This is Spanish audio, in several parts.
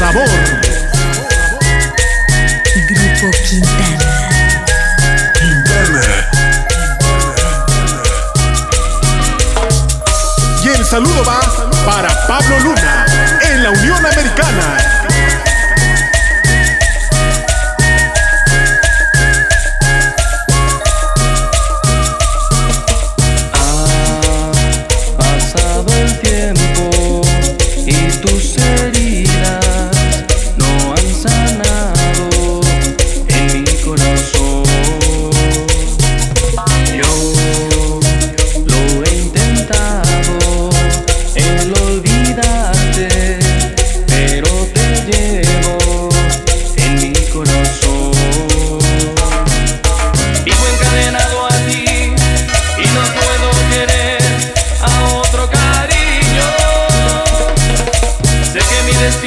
sabor. Grupo Quintana. Quintana. Y el saludo va para Pablo Luna en la Unión Americana. tus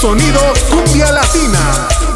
Sonido cumbia latina.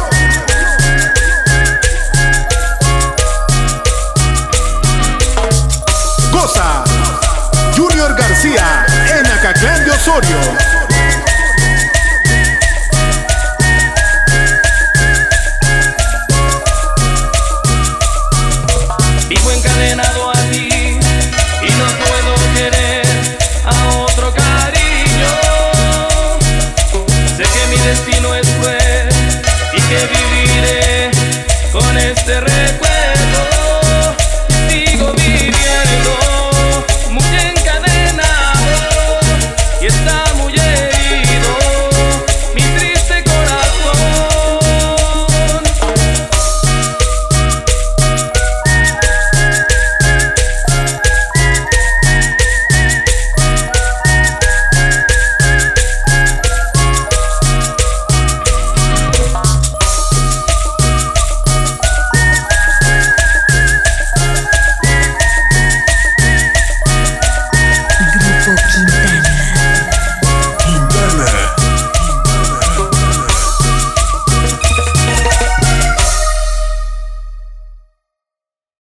Osorio. Vivo encadenado a ti y no puedo querer a otro cariño. Sé que mi destino es cruel y que viviré con este rey.